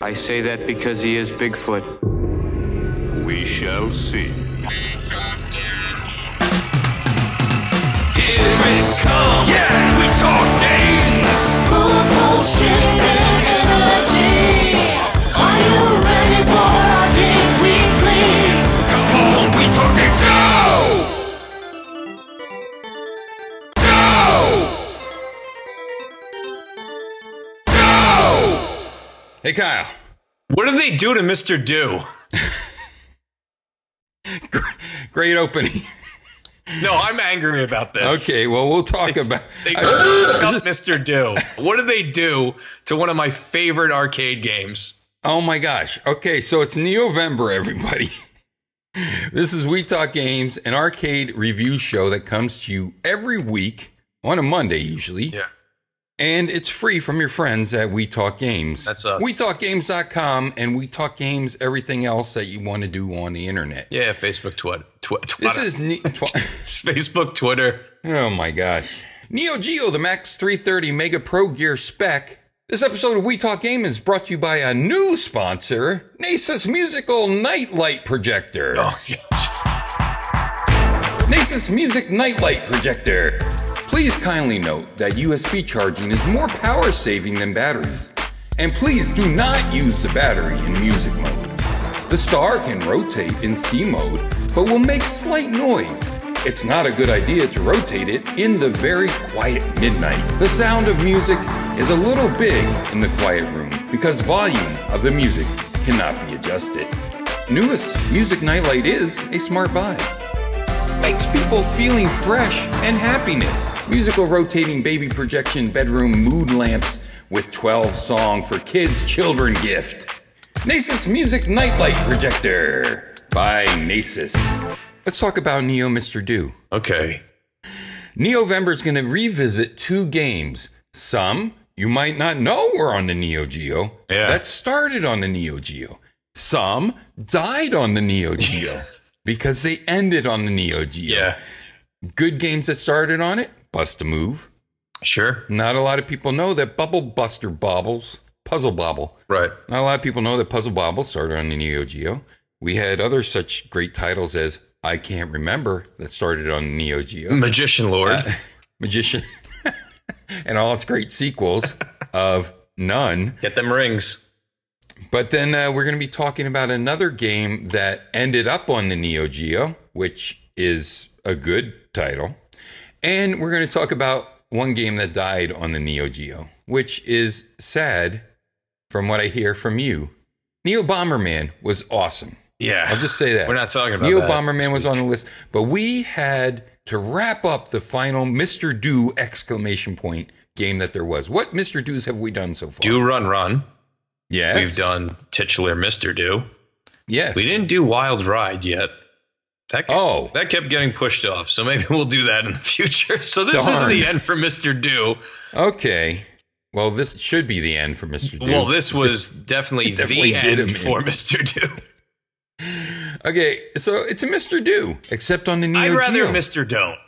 I say that because he is Bigfoot. We shall see. Here it comes. Yeah, we talk games. Full bullshit Hey, Kyle. What did they do to Mr. Do? Great opening. No, I'm angry about this. Okay, well, we'll talk about. They I- got Mr. Do. What did they do to one of my favorite arcade games? Oh my gosh. Okay, so it's November, everybody. this is We Talk Games, an arcade review show that comes to you every week on a Monday, usually. Yeah. And it's free from your friends at We Talk Games. That's us. WeTalkGames.com and We Talk Games, everything else that you want to do on the internet. Yeah, Facebook, Twitter. Twi- This is. Ne- tw- It's Facebook, Twitter. oh my gosh. Neo Geo, the Max 330 Mega Pro Gear spec. This episode of We Talk Game is brought to you by a new sponsor, Nasus Musical Nightlight Projector. Oh, gosh. Nasus Music Nightlight Projector. Please kindly note that USB charging is more power saving than batteries. And please do not use the battery in music mode. The star can rotate in C mode, but will make slight noise. It's not a good idea to rotate it in the very quiet midnight. The sound of music is a little big in the quiet room because volume of the music cannot be adjusted. Newest Music Nightlight is a smart buy makes people feeling fresh and happiness. Musical rotating baby projection bedroom mood lamps with 12 song for kids children gift. Nasus Music Nightlight Projector by Nasus. Let's talk about Neo Mr. Do. Okay. Neo Neovember is going to revisit two games. Some you might not know were on the Neo Geo Yeah. that started on the Neo Geo. Some died on the Neo Geo because they ended on the Neo Geo Yeah. good games that started on it bust a move Sure. not a lot of people know that bubble buster bobbles puzzle bobble Right. not a lot of people know that puzzle bobble started on the neo geo we had other such great titles as i can't remember that started on the neo geo Magician Lord. Uh, magician and all its great sequels of none Get them rings. But then uh, we're going to be talking about another game that ended up on the Neo Geo, which is a good title. And we're going to talk about one game that died on the Neo Geo, which is sad from what I hear from you. Neo Bomberman was awesome. Yeah. I'll just say that. We're not talking about Neo Bomberman was on the list, but we had to wrap up the final Mr. Do exclamation point game that there was. What Mr. Do's have we done so far? Do Run Run. Yes. We've done titular Mr. Do. Yes. We didn't do Wild Ride yet. That kept, Oh. that kept getting pushed off. So maybe we'll do that in the future. So this Darn. is the end for Mr. Do. Okay. Well, this should be the end for Mr. Do. Well, this was definitely, definitely the end for. Mr. Do. Okay, so it's a Mr. Do, except on the Neo I'd rather Geo. Mr. Don't.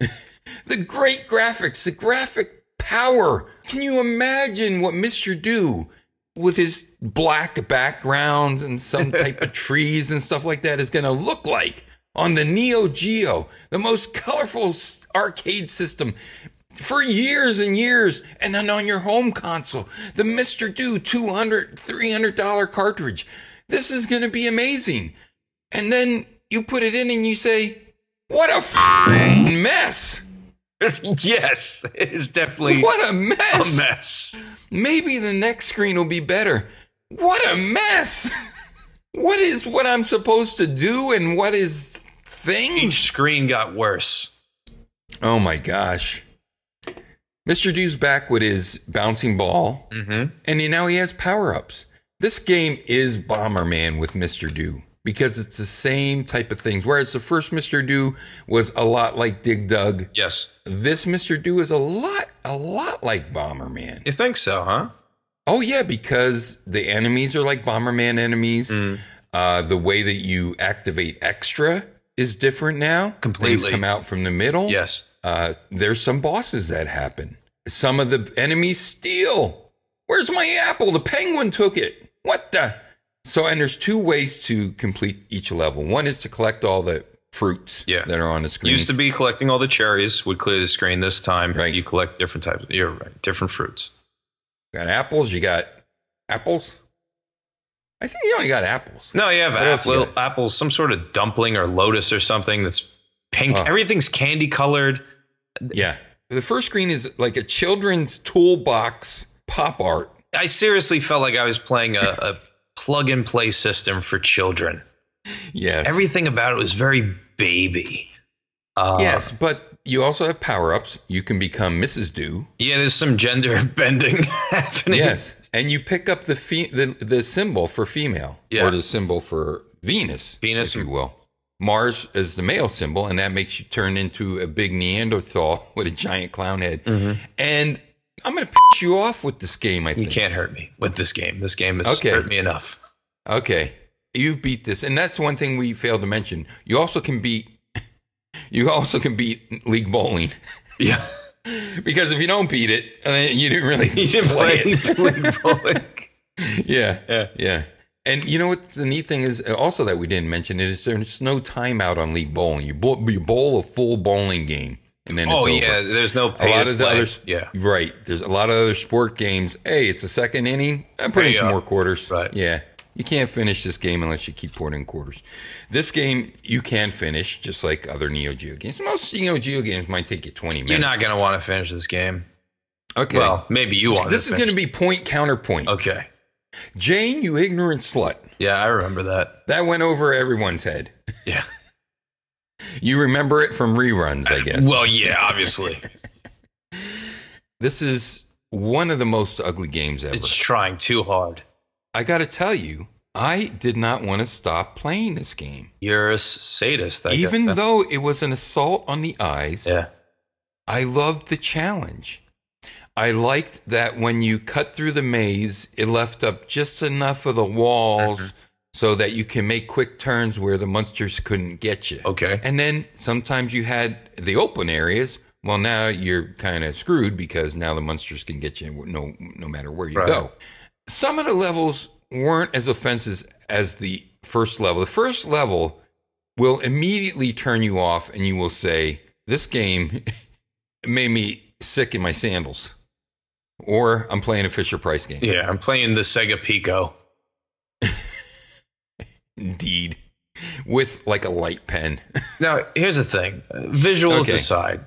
the great graphics, the graphic power. Can you imagine what Mr. Do with his black backgrounds and some type of trees and stuff like that is going to look like on the Neo Geo, the most colorful arcade system for years and years and then on your home console the mr do 200 300 dollar cartridge. This is going to be amazing. And then you put it in and you say what a f- mess yes, it is definitely what a mess. a mess maybe the next screen will be better what a mess what is what i'm supposed to do and what is Each things screen got worse. oh my gosh mr do's back with his bouncing ball Mm-hmm. And he- now he has power ups. This game is Bomberman with Mr. Do because it's the same type of things. Whereas the first Mr. Do was a lot like Dig Dug, Yes. this Mr. Do is a lot, a lot like Bomberman. You think so, huh? Oh yeah, because the enemies are like Bomberman enemies. Mm. Uh, the way that you activate extra is different now. Completely. Things come out from the middle. Yes. Uh, there's some bosses that happen. Some of the enemies steal. Where's my apple? The penguin took it. What the? So, and there's two ways to complete each level. One is to collect all the fruits Yeah. that are on the screen. Used to be collecting all the cherries would clear the screen. This time, Right. you collect different types. You're right, different fruits. got apples. You got apples. I think you only got apples. No, you have else you apples, some sort of dumpling or lotus or something that's pink. Oh. Everything's candy colored. Yeah. The first screen is like a children's toolbox pop art. I seriously felt like I was playing a, a plug and play system for children. Yes. Everything about it was very baby. Uh, yes, but you also have power ups. You can become Mrs. Do. Yeah, there's some gender bending happening. Yes. And you pick up the, fe- the the symbol for female Yeah. or the symbol for Venus, Venus. if you will. Mars is the male symbol, and that makes you turn into a big Neanderthal with a giant clown head. And I'm going to piss you off with this game. I Mm-hmm. You can't hurt me with this game. This game has Okay. hurt me enough. Okay, you've beat this, and that's one thing we failed to mention. You also can beat. You also can beat League Bowling Yeah. because if you don't beat it, uh, you didn't really You didn't play play, it. League Bowling. Yeah, Yeah. yeah. And you know what the neat thing is also that we didn't mention it is there's no timeout on league bowling. You bowl, you bowl a full bowling game and then Oh over. yeah, there's no A lot of the play. other yeah. right. There's a lot of other sport games. Hey, it's a second inning. I'm putting some more quarters. Right. Yeah. You can't finish this game unless you keep pouring in quarters. This game you can finish just like other Neo Geo games. Most Neo Geo games might take you 20 minutes. You're not gonna want to finish this game. Okay. Well, maybe you want. this is going to be point counterpoint. okay. Jane, you ignorant slut. Yeah, I remember that. That went over everyone's head. Yeah. You remember it from reruns, I guess. Well, yeah, obviously, this is one of the most ugly games ever. it's trying too hard. I got to tell you, I did not want to stop playing this game. You're a sadist. I Even guess, though it was an assault on the eyes, Yeah. I loved the challenge. I liked that when you cut through the maze, it left up just enough of the walls Mm-hmm. So that you can make quick turns where the monsters couldn't get you. Okay. And then sometimes you had the open areas. Well, now you're kind of screwed because now the monsters can get you no no matter where you Right. go. Some of the levels weren't as offensive as the first level. The first level will immediately turn you off, and you will say, "This game made me sick in my sandals," or "I'm playing a Fisher Price game." Yeah, I'm playing the Sega Pico. Indeed, with like a light pen. Now, here's the thing: visuals Okay. aside,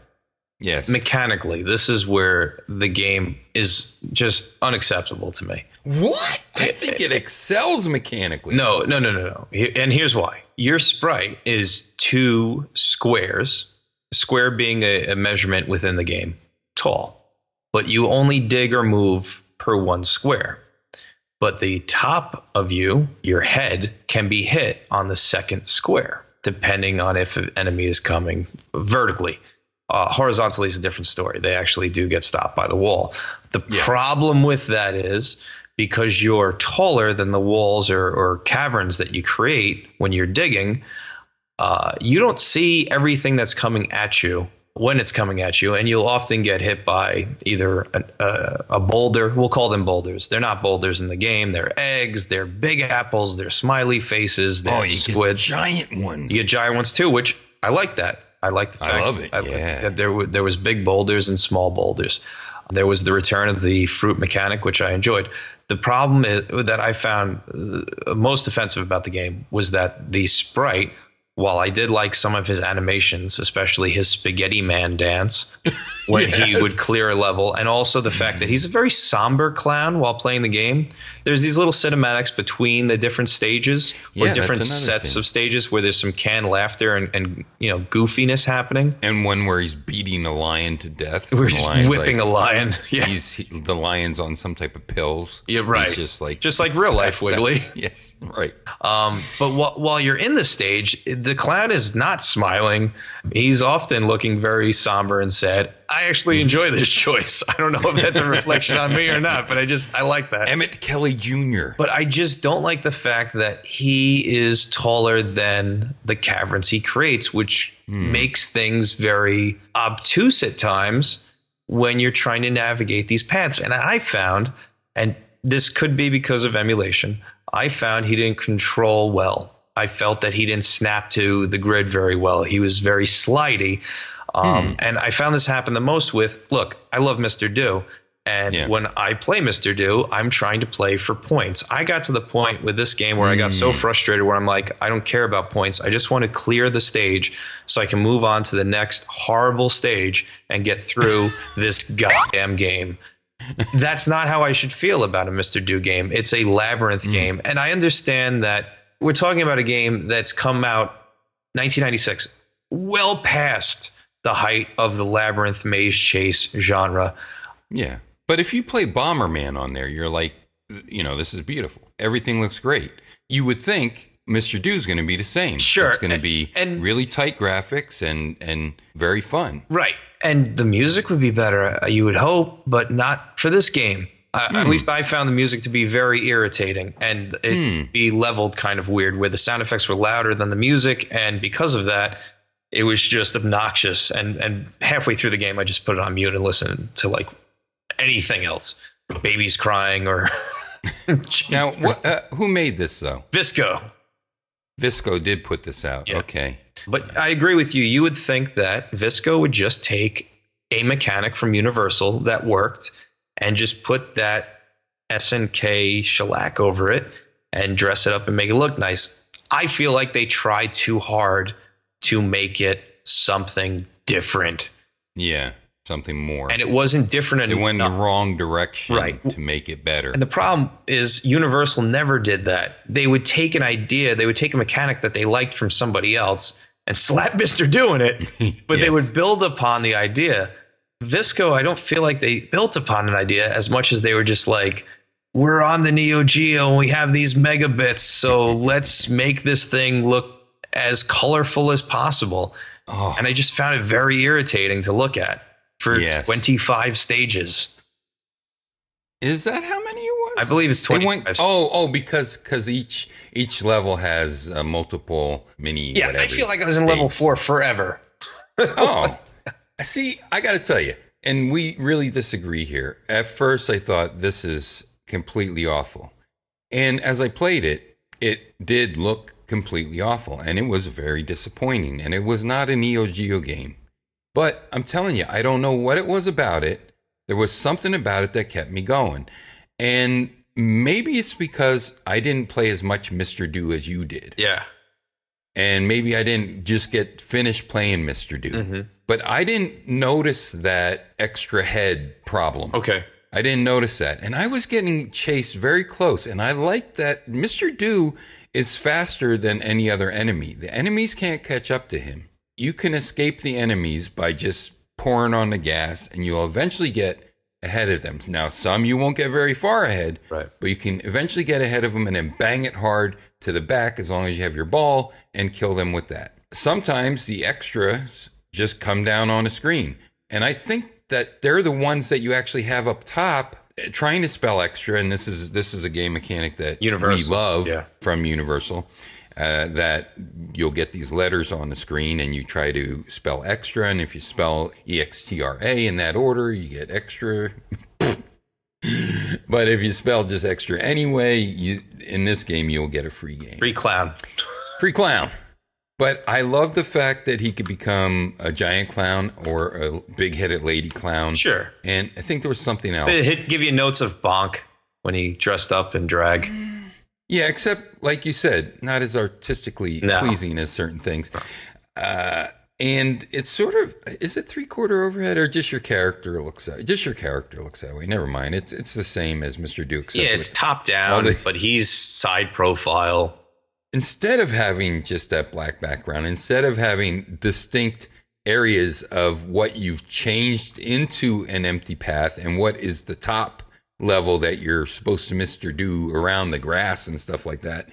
yes. mechanically, this is where the game is just unacceptable to me. what? I think it excels mechanically. No, no, no, no, no. And here's why: your sprite is two squares, square being a, a measurement within the game, tall, but you only dig or move per one square. But the top of you, your head, can be hit on the second square, depending on if an enemy is coming vertically. Uh, horizontally is a different story. They actually do get stopped by the wall. The problem with that is because you're taller than the walls or, or caverns that you create when you're digging, uh, you don't see everything that's coming at you when it's coming at you, and you'll often get hit by either a, a, a boulder. We'll call them boulders. They're not boulders in the game. They're eggs. They're big apples. They're smiley faces. They're Oh, you get giant ones. You get giant ones too, which I like that. I like the fact I love it, that- yeah. that there were, there was big boulders and small boulders. There was the return of the fruit mechanic, which I enjoyed. The problem is, that I found uh, most offensive about the game was that the sprite, while I did like some of his animations, especially his spaghetti man dance when he would clear a level, and also the fact that he's a very somber clown while playing the game. There's these little cinematics between the different stages or that's different sets thing. of stages where there's some canned laughter and, and you know goofiness happening. and one where he's beating a lion to death. Where he's whipping a lion. Yeah. He's he, the lion's on some type of pills. Yeah, right. He's just like Just like real life, That's that- Wiggly. Yes, right. Um, but wh- while you're in the stage, the clown is not smiling. He's often looking very somber and sad. I actually mm. enjoy this choice. I don't know if that's a reflection on me or not, but I just I like that. Emmett Kelly Jr. But I just don't like the fact that he is taller than the caverns he creates, which hmm. makes things very obtuse at times when you're trying to navigate these paths. And I found, and this could be because of emulation. I found he didn't control well. I felt that he didn't snap to the grid very well. He was very slidey. Um, Hmm. And I found this happen the most with look, I love Mr. Do. And Yeah. when I play Mr. Do, I'm trying to play for points. I got to the point with this game where I got Hmm. so frustrated where I'm like, I don't care about points. I just want to clear the stage so I can move on to the next horrible stage and get through this goddamn game. That's not how I should feel about a Mr. Do game. It's a labyrinth game. And I understand that we're talking about a game that's come out 1996, well past the height of the labyrinth maze chase genre. Yeah. But if you play Bomberman on there, you're like, you know, this is beautiful. Everything looks great. You would think Mr. Do's going to be the same. Sure. It's going to be And- really tight graphics and and very fun. Right. And the music would be better, uh, you would hope, but not for this game. Uh, At least I found the music to be very irritating and it be leveled kind of weird, where the sound effects were louder than the music. And because of that, it was just obnoxious. And, and halfway through the game, I just put it on mute and listened to like anything else babies crying or. Now, what, uh, who made this though? Visco. Visco did put this out. Yeah. Okay. But I agree with you. You would think that Visco would just take a mechanic from Universal that worked and just put that SNK shellac over it and dress it up and make it look nice. I feel like they tried too hard to make it something different. Yeah. Something more. And it wasn't different it enough. went in the wrong direction Right. to make it better. And the problem is Universal never did that. They would take an idea, they would take a mechanic that they liked from somebody else and slap Mr. Doing it, but they would build upon the idea. Visco, I don't feel like they built upon an idea as much as they were just like, we're on the Neo Geo and we have these megabits, so let's make this thing look as colorful as possible. Oh. And I just found it very irritating to look at for Yes. 25 stages. Is that how many it was? I believe it's They 25 went, oh, oh, because because each each level has uh, multiple mini. Yeah, I feel like I was in level four forever. oh, see, I got to tell you, and we really disagree here. At first, I thought this is completely awful, and as I played it, it did look completely awful, and it was very disappointing, and it was not a Neo Geo game. But I'm telling you, I don't know what it was about it. There was something about it that kept me going, and maybe it's because I didn't play as much Mr. Do as you did Yeah. And maybe I didn't just get finished playing Mr. Do. Mm-hmm. But I didn't notice that extra head problem. Okay. I didn't notice that. And I was getting chased very close. And I like that Mr. Do is faster than any other enemy. The enemies can't catch up to him. You can escape the enemies by just pouring on the gas, and you'll eventually get ahead of them. Now, some you won't get very far ahead, Right. but you can eventually get ahead of them and then bang it hard to the back as long as you have your ball and kill them with that. Sometimes the extras just come down on a screen. And I think that they're the ones that you actually have up top uh, trying to spell extra and this is this is a game mechanic that Universal, we love yeah. from Universal uh, that you'll get these letters on the screen and you try to spell extra and if you spell E EXTRA in that order you get extra but if you spell just extra anyway, you in this game you'll get a free game. Free clown. Free clown. But I love the fact that he could become a giant clown or a big-headed lady clown. Sure. And I think there was something else. It hit, give you notes of Bonk when he dressed up in drag. Yeah, except like you said, not as artistically No. pleasing as certain things. Uh, and it's sort of is it three quarter overhead or just your character looks that just your character looks that way. Never mind. It's it's the same as Mr. Do. Yeah, it's top down, the- but he's side profile. instead of having just that black background, instead of having distinct areas of what you've changed into an empty path and what is the top level that you're supposed to Mr. Do around the grass and stuff like that,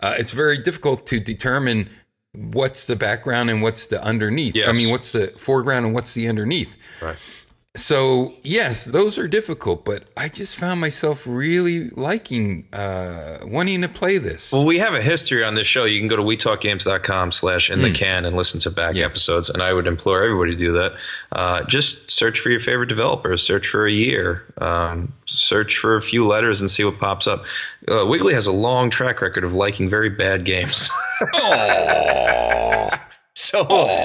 uh, it's very difficult to determine what's the background and what's the underneath. I mean, what's the foreground and what's the underneath. Right. So yes, those are difficult, but I just found myself really liking, uh, wanting to play this. Well, we have a history on this show. You can go to wetalkgames.com slash in the can and listen to back Hmm. Yeah. episodes. And I would implore everybody to do that. Uh, just search for your favorite developers, search for a year, um, search for a few letters and see what pops up. Uh, Wiggly has a long track record of liking very bad games. so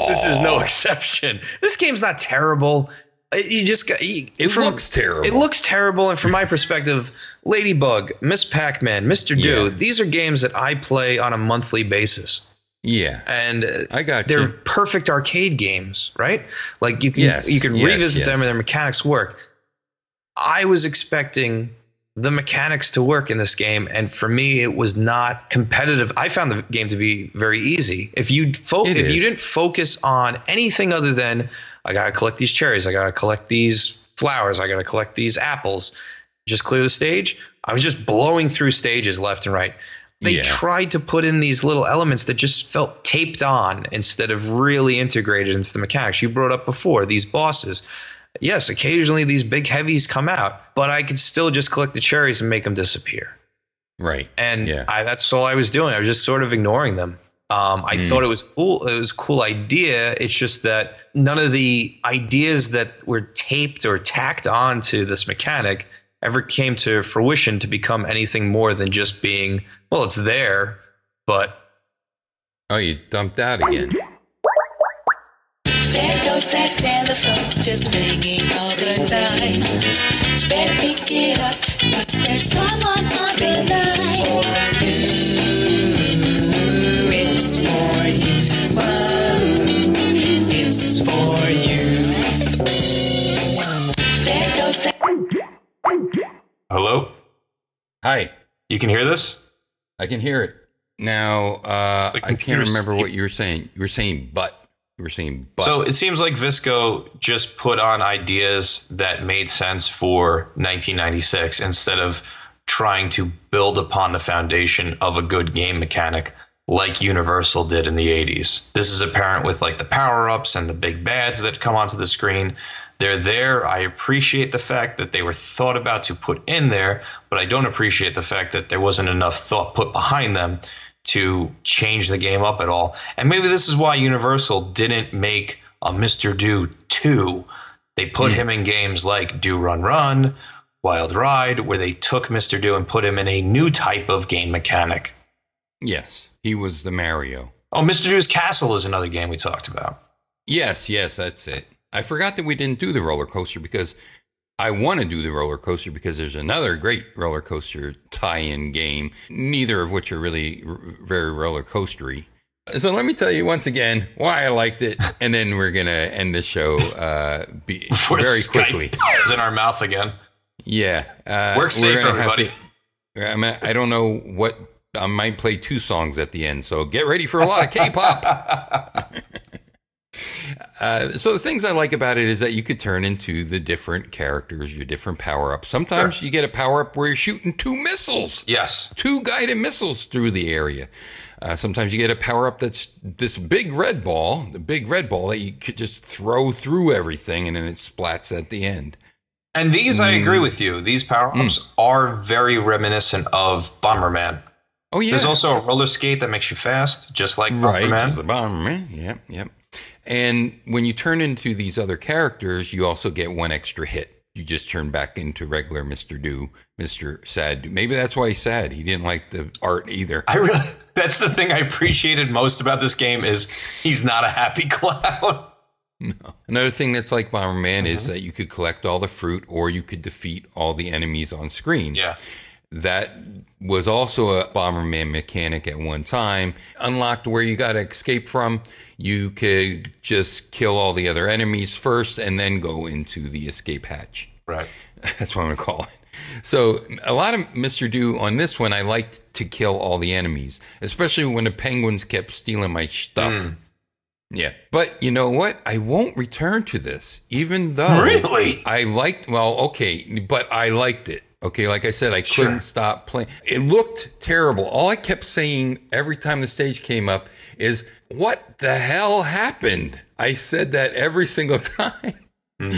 this is no exception. This game's not terrible. Uh, You just got. You, It from- looks terrible. It looks terrible, and from my perspective, Ladybug, Miss Pac-Man, Mr. Do, Yeah. these are games that I play on a monthly basis, yeah, and uh, I got they're you. perfect arcade games, right? Like you can Yes, you can yes, revisit yes. them and their mechanics work. I was expecting the mechanics to work in this game, and for me, it was not competitive. I found the game to be very easy. If you fo- if you didn't focus on anything other than I gotta collect these cherries, I gotta collect these flowers, I gotta collect these apples, just clear the stage. I was just blowing through stages left and right. They Yeah. tried to put in these little elements that just felt taped on instead of really integrated into the mechanics. You brought up before these bosses. Yes, occasionally these big heavies come out, but I could still just collect the cherries and make them disappear. right. And Yeah. I, that's all I was doing. I was just sort of ignoring them. Um, I thought it was cool. It was a cool idea. It's just that none of the ideas that were taped or tacked onto this mechanic ever came to fruition to become anything more than just being, well, it's there, but Oh, you dumped out again. There that telephone just ringing all the time. You better pick it up, 'cause there's someone on the line. It's for you. Whoa, it's for you. There goes that. hello, Hi, you can hear this. I can hear it now. Uh, I can't remember what you were saying. You were saying but. Were saying but. So it seems like Visco just put on ideas that made sense for 1996 instead of trying to build upon the foundation of a good game mechanic like Universal did in the 80s. This is apparent with like the power ups and the big bads that come onto the screen. They're there. I appreciate the fact that they were thought about to put in there, but I don't appreciate the fact that there wasn't enough thought put behind them to change the game up at all. And maybe this is why Universal didn't make a Mr. Do 2. They put hmm. him in games like Do Run Run, Wild Ride, where they took Mr. Do and put him in a new type of game mechanic. yes, he was the Mario. Oh, Mr. Do's Castle is another game we talked about. Yes, yes, that's it. I forgot that we didn't do the roller coaster because I want to do the roller coaster because there's another great roller coaster tie-in game, neither of which are really r- very roller coastery. So let me tell you once again why I liked it, and then we're gonna end the show uh, be, very quickly. is in our mouth again. Yeah, uh, Work safe, we're everybody. to- I mean, I don't know what I might play two songs at the end, so get ready for a lot of K-pop. Uh, so the things I like about it is that you could turn into the different characters, your different power ups. Sometimes you get a power up where you're shooting two missiles, Yes. two guided missiles through the area. Uh, sometimes you get a power up that's this big red ball, the big red ball that you could just throw through everything and then it splats at the end. And these, I agree with you. These power ups are very reminiscent of Bomberman. Oh yeah, There's also a roller skate that makes you fast, just like right, Bomberman. just the Bomberman. Yep, yep. And when you turn into these other characters, you also get one extra hit. You just turn back into regular Mr. Do, Mr. Sad. Do. Maybe that's why he's sad. He didn't like the art either. I really that's the thing I appreciated most about this game is he's not a happy clown. No. Another thing that's like Bomberman Mm-hmm. is that you could collect all the fruit or you could defeat all the enemies on screen. Yeah. That was also a Bomberman mechanic at one time. Unlocked where you got to escape from, you could just kill all the other enemies first and then go into the escape hatch. Right. That's what I'm going to call it. So, a lot of Mr. Do on this one, I liked to kill all the enemies, especially when the penguins kept stealing my stuff. Hmm. Yeah. But you know what? I won't return to this, even though Really? I liked, well, okay, but I liked it. Okay. Like I said, I couldn't stop playing. It looked terrible. All I kept saying every time the stage came up is, what the hell happened? I said that every single time. Hmm.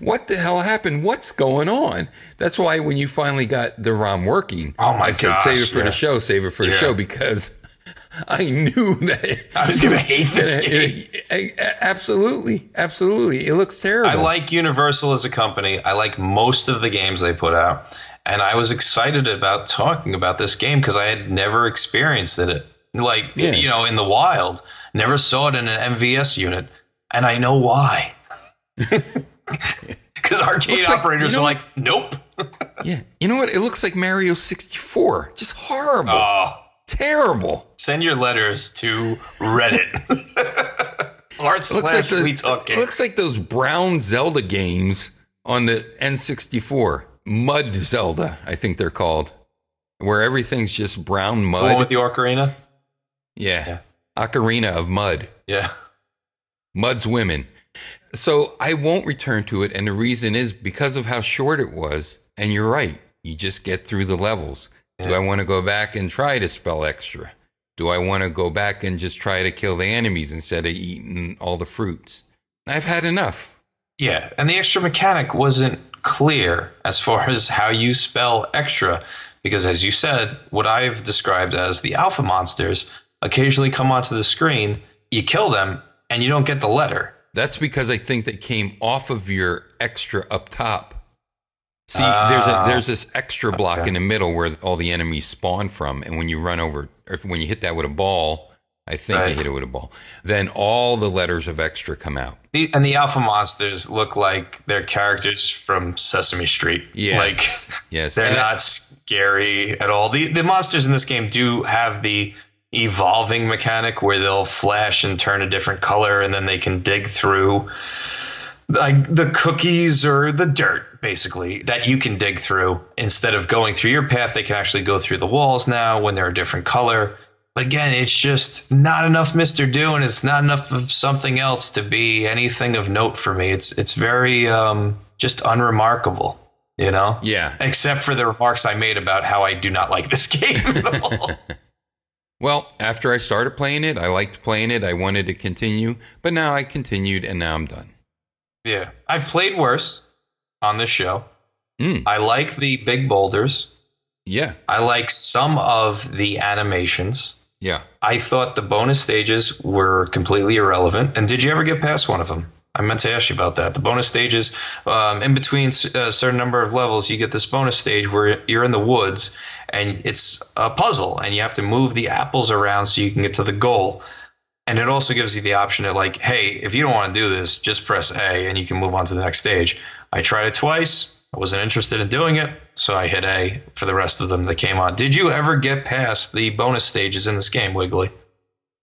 what the hell happened? What's going on? That's why when you finally got the ROM working, Oh my I said, gosh, save it for yeah. the show, save it for the show because I knew that I was gonna hate this it- it- absolutely, absolutely. It looks terrible. I like Universal as a company. I like most of the games they put out. And I was excited about talking about this game because I had never experienced it. Like, Yeah. you know, in the wild, never saw it in an MVS unit. And I know why. Because arcade like- operators you know are like, nope. Yeah, you know what? It looks like Mario 64. Just horrible, Oh, terrible. send your letters to Reddit. Art looks like the, looks like those brown Zelda games on the N64. Mud Zelda, I think they're called, where everything's just brown The one mud. with the ocarina? yeah. Yeah. Ocarina of Mud. Yeah. Mud's women. So I won't return to it, and the reason is because of how short it was. And you're right, you just get through the levels. Do I want to go back and try to spell extra? Do I want to go back and just try to kill the enemies instead of eating all the fruits? I've had enough. Yeah, and the extra mechanic wasn't clear as far as how you spell extra, because as you said, what I've described as the alpha monsters occasionally come onto the screen, you kill them, and you don't get the letter. That's because I think they came off of your extra up top. See, there's a Ah, there's this extra block okay. in the middle where all the enemies spawn from, and when you run over, or if, when you hit that with a ball, I think I Right. hit it with a ball. Then all the letters of extra come out. The, and the alpha monsters look like they're characters from Sesame Street. Yes, Like yes, they're And I- not scary at all. The the monsters in this game do have the evolving mechanic where they'll flash and turn a different color and then they can dig through like the cookies or the dirt basically that you can dig through instead of going through your path they can actually go through the walls now when they're a different color but again it's just not enough mr do and it's not enough of something else to be anything of note for me. It's it's very um just unremarkable you know? Yeah. except for the remarks i made about how i do not like this game at all. Well, after I started playing it, I liked playing it. I wanted to continue, but now I continued, and now I'm done. yeah. I've played worse on this show. Mm, i like the big boulders. Yeah, i like some of the animations yeah. I thought the bonus stages were completely irrelevant. And did you ever get past one of them? I meant to ask you about that. The bonus stages, um, in between a certain number of levels, you get this bonus stage where you're in the woods and it's a puzzle and you have to move the apples around so you can get to the goal. And it also gives you the option of like, hey, if you don't want to do this, just press A and you can move on to the next stage. I tried it twice. I wasn't interested in doing it, so I hit A for the rest of them that came on. Did you ever get past the bonus stages in this game, Wiggly?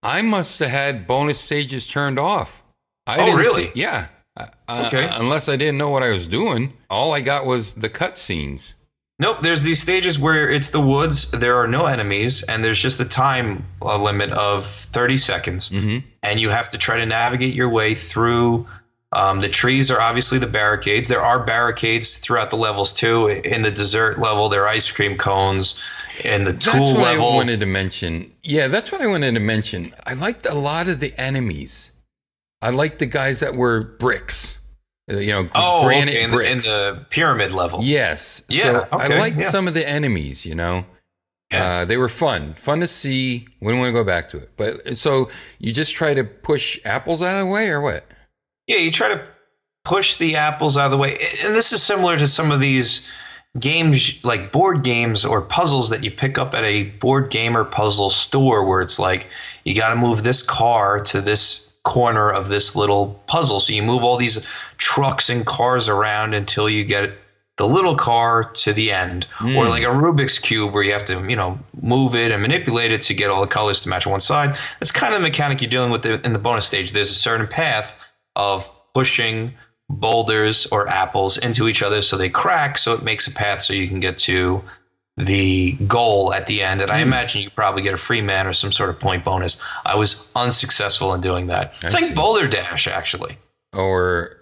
I must have had bonus stages turned off. I Oh, didn't really? see- yeah. Uh, Okay. unless I didn't know what I was doing, all I got was the cutscenes. Nope, there's these stages where it's the woods, there are no enemies, and there's just a time uh, limit of 30 seconds. Mm-hmm. And you have to try to navigate your way through. Um, the trees are obviously the barricades. There are barricades throughout the levels too. In the dessert level, there are ice cream cones. In the That's tool what level, I wanted to mention. Yeah, that's what I wanted to mention. I liked a lot of the enemies. I liked the guys that were bricks. Uh, you know, oh, granite okay, in the, in the pyramid level. Yes. Yeah, So I liked yeah. some of the enemies, you know. Yeah. Uh, they were fun, fun to see. Wouldn't want to go back to it. But so you just try to push apples out of the way, or what? Yeah, you try to push the apples out of the way. And this is similar to some of these games, like board games or puzzles that you pick up at a board game or puzzle store, where it's like you got to move this car to this corner of this little puzzle. So you move all these trucks and cars around until you get the little car to the end, hmm. or like a Rubik's cube where you have to, you know, move it and manipulate it to get all the colors to match one side. That's kind of the mechanic you're dealing with in the bonus stage. There's a certain path of pushing boulders or apples into each other so they crack, so it makes a path so you can get to the goal at the end. And I Hmm. imagine you probably get a free man or some sort of point bonus. I was unsuccessful in doing that. I It's like see. Boulder Dash, actually. Or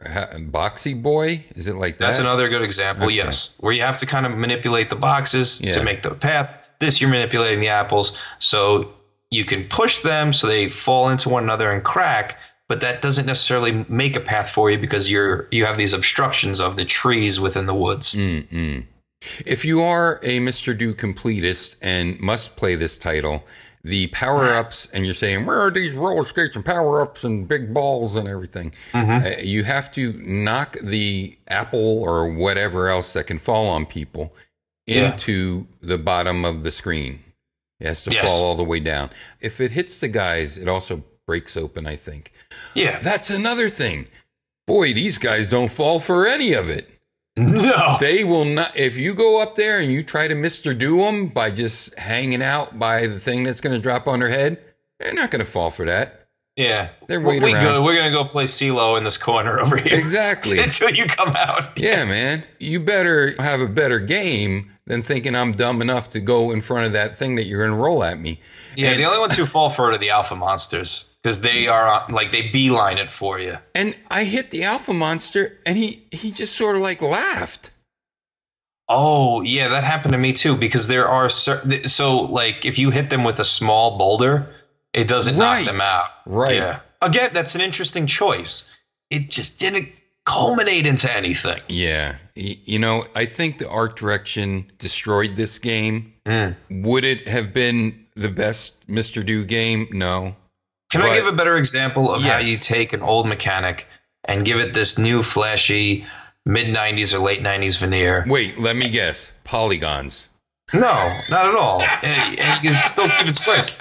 Boxy Boy? Is it like that? That's another good example, Okay. yes, where you have to kind of manipulate the boxes Yeah. to make the path. This, you're manipulating the apples so you can push them so they fall into one another and crack. But that doesn't necessarily make a path for you because you're you have these obstructions of the trees within the woods. Mm. If you are a Mr. Do completist and must play this title, the power ups, and you're saying, where are these roller skates and power ups and big balls and everything? Uh, you have to knock the apple or whatever else that can fall on people Yeah. into the bottom of the screen. It has to Yes. fall all the way down. If it hits the guys, it also breaks open, I think. Yeah. That's another thing. Boy, these guys don't fall for any of it. No. They will not. If you go up there and you try to Mister Do them by just hanging out by the thing that's going to drop on their head, they're not going to fall for that. Yeah. They're waiting we around. good. We're gonna go play CeeLo in this corner over here. Exactly. Until you come out. Yeah, man. You better have a better game than thinking I'm dumb enough to go in front of that thing that you're going to roll at me. Yeah, And- the only ones who fall for it are the alpha monsters because they are like they beeline it for you. And I hit the alpha monster, and he he just sort of like laughed. Oh, yeah, that happened to me too because there are certain so like if you hit them with a small boulder, it doesn't Right. knock them out. Right. Yeah. Again, that's an interesting choice. It just didn't culminate into anything. Yeah. You know, I think the art direction destroyed this game. Mm. Would it have been the best Mr. Do game? No. Can But- I give a better example of how you take an old mechanic and give it this new flashy mid 90s or late 90s veneer? Wait, let me guess. Polygons. No, not at all. and you can still keep it squares.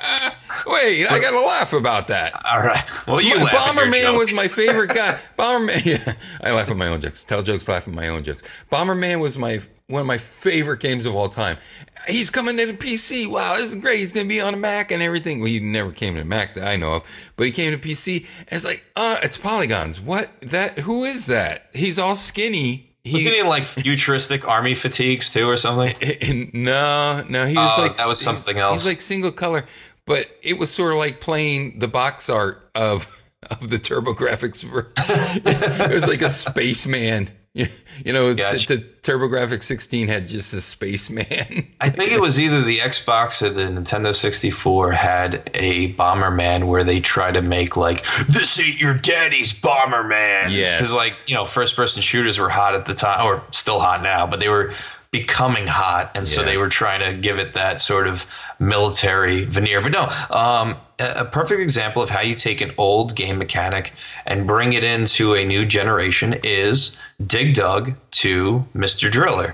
Wait, I got to laugh about that. All right. Well, you My- laugh at your Bomberman was my favorite guy. Bomberman, yeah, I laugh at my own jokes. Tell jokes, laugh at my own jokes. Bomberman was my one of my favorite games of all time. He's coming to the PC. Wow, this is great. He's going to be on a Mac and everything. Well, he never came to Mac that I know of, but he came to PC. And it's like, uh, it's polygons. What that? Who is that? He's all skinny. He, Was he in like futuristic army fatigues too, or something? no, no, he was Oh, like that was something He else. He's like single color, but it was sort of like playing the box art of of the TurboGrafx. it was like a spaceman. You you know, Gotcha. the, the TurboGrafx 16 had just a spaceman. I think it was either the Xbox or the Nintendo 64 had a Bomberman where they try to make like this ain't your daddy's Bomberman. Yes. because like you know, first person shooters were hot at the time, or still hot now, but they were becoming hot, and so Yeah. they were trying to give it that sort of military veneer. But no, um, a, perfect example of how you take an old game mechanic and bring it into a new generation is Dig Dug to Mr. Driller.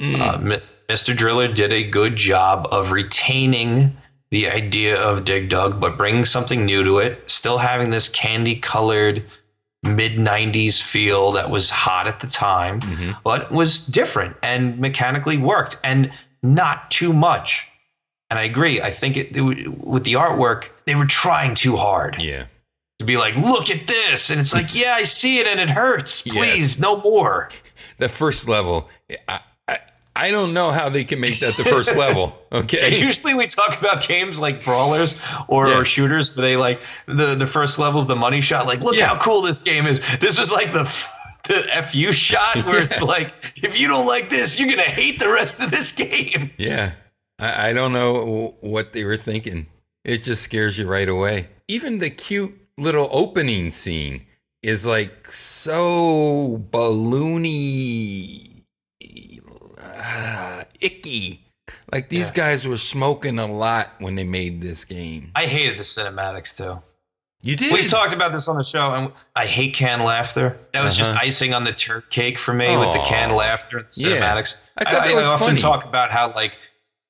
Uh, M- Mr. Driller did a good job of retaining the idea of Dig Dug, but bringing something new to it, still having this candy colored mid 90s feel that was hot at the time, mm-hmm. but was different and mechanically worked and not too much. And I agree. I think it, it with the artwork, they were trying too hard yeah. to be like, look at this. And it's like, yeah, I see it and it hurts. Yes. Please, no more. The first level, I, I, don't know how they can make that the first level. Okay. Usually we talk about games like brawlers or, Yeah. or shooters where they like the, the first level's the money shot. Like, look Yeah. how cool this game is. This was like the the fu shot where it's like, if you don't like this, you're gonna hate the rest of this game. Yeah. I, I don't know what they were thinking. It just scares you right away. Even the cute little opening scene is like so balloony, uh, icky. Like these guys were smoking a lot when they made this game. I hated the cinematics too. You did? We talked about this on the show, and I hate canned laughter. That was just Uh-huh. icing on the turk cake for me with the canned laughter and Yeah. cinematics. I thought that was often funny. talk about how like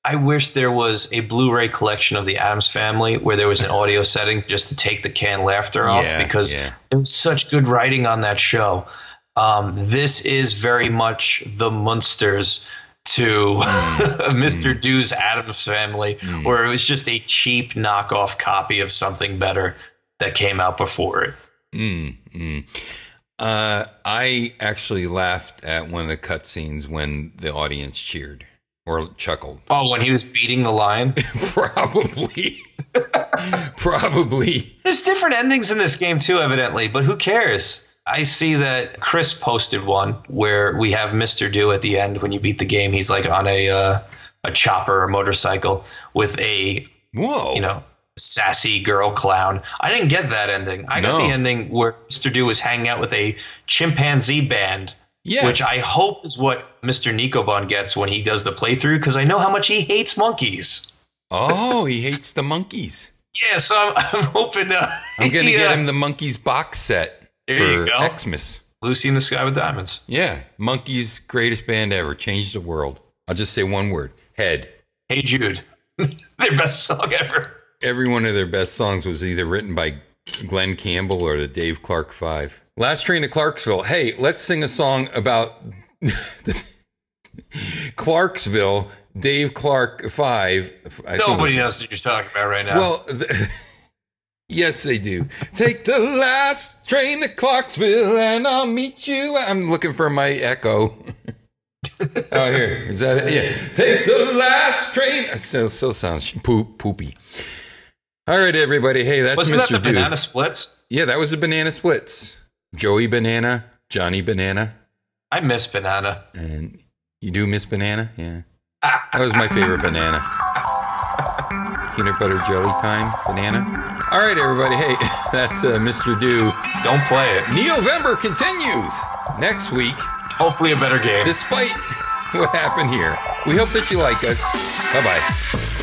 I wish there was a Blu-ray collection of the Addams Family where there was an audio setting just to take the canned laughter off Yeah, because yeah. there was such good writing on that show. Um, this is very much the Munsters to Mm. Mr. Do's Addams Family, where it was just a cheap knockoff copy of something better that came out before it. Mm, mm. Uh, I actually laughed at one of the cutscenes when the audience cheered or chuckled. Oh, when he was beating the lion. Probably. Probably. There's different endings in this game too, evidently, but who cares? I see that Chris posted one where we have Mr. Do at the end when you beat the game. He's like on a uh, a chopper or motorcycle with a Whoa. you know sassy girl clown. I didn't get that ending. I got the ending where Mr. Do was hanging out with a chimpanzee band. Yes. Which I hope is what Mr. Nikobon gets when he does the playthrough, because I know how much he hates monkeys. Oh, he hates the monkeys. Yeah, so I'm, I'm hoping. Uh, I'm gonna he, get uh, him the Monkees box set There for you go. Xmas. Lucy in the Sky with Diamonds. Yeah, Monkees, greatest band ever, changed the world. I'll just say one word: head. Hey Jude, their best song ever. Every one of their best songs was either written by Glen Campbell or the Dave Clark Five. Last Train to Clarksville. Hey, let's sing a song about Clarksville. Dave Clark Five. I Nobody knows what you're talking about right now. Well, th- yes, they do. Take the last train to Clarksville, and I'll meet you. I'm looking for my echo. oh, here is that? It? Yeah. Take the last train. It still, still sounds poop poopy. All right, everybody. Hey, that's wasn't Mr. that the Dude. banana splits? Yeah, that was the banana splits. Joey Banana, Johnny Banana, I miss banana. and you do miss banana. Yeah, ah. that was my favorite banana. Peanut butter jelly time banana. All right, everybody. Hey, that's uh, Mr. Do. Don't play it. Neovember continues next week, Hopefully, a better game. despite what happened here. We hope that you like us. Bye bye.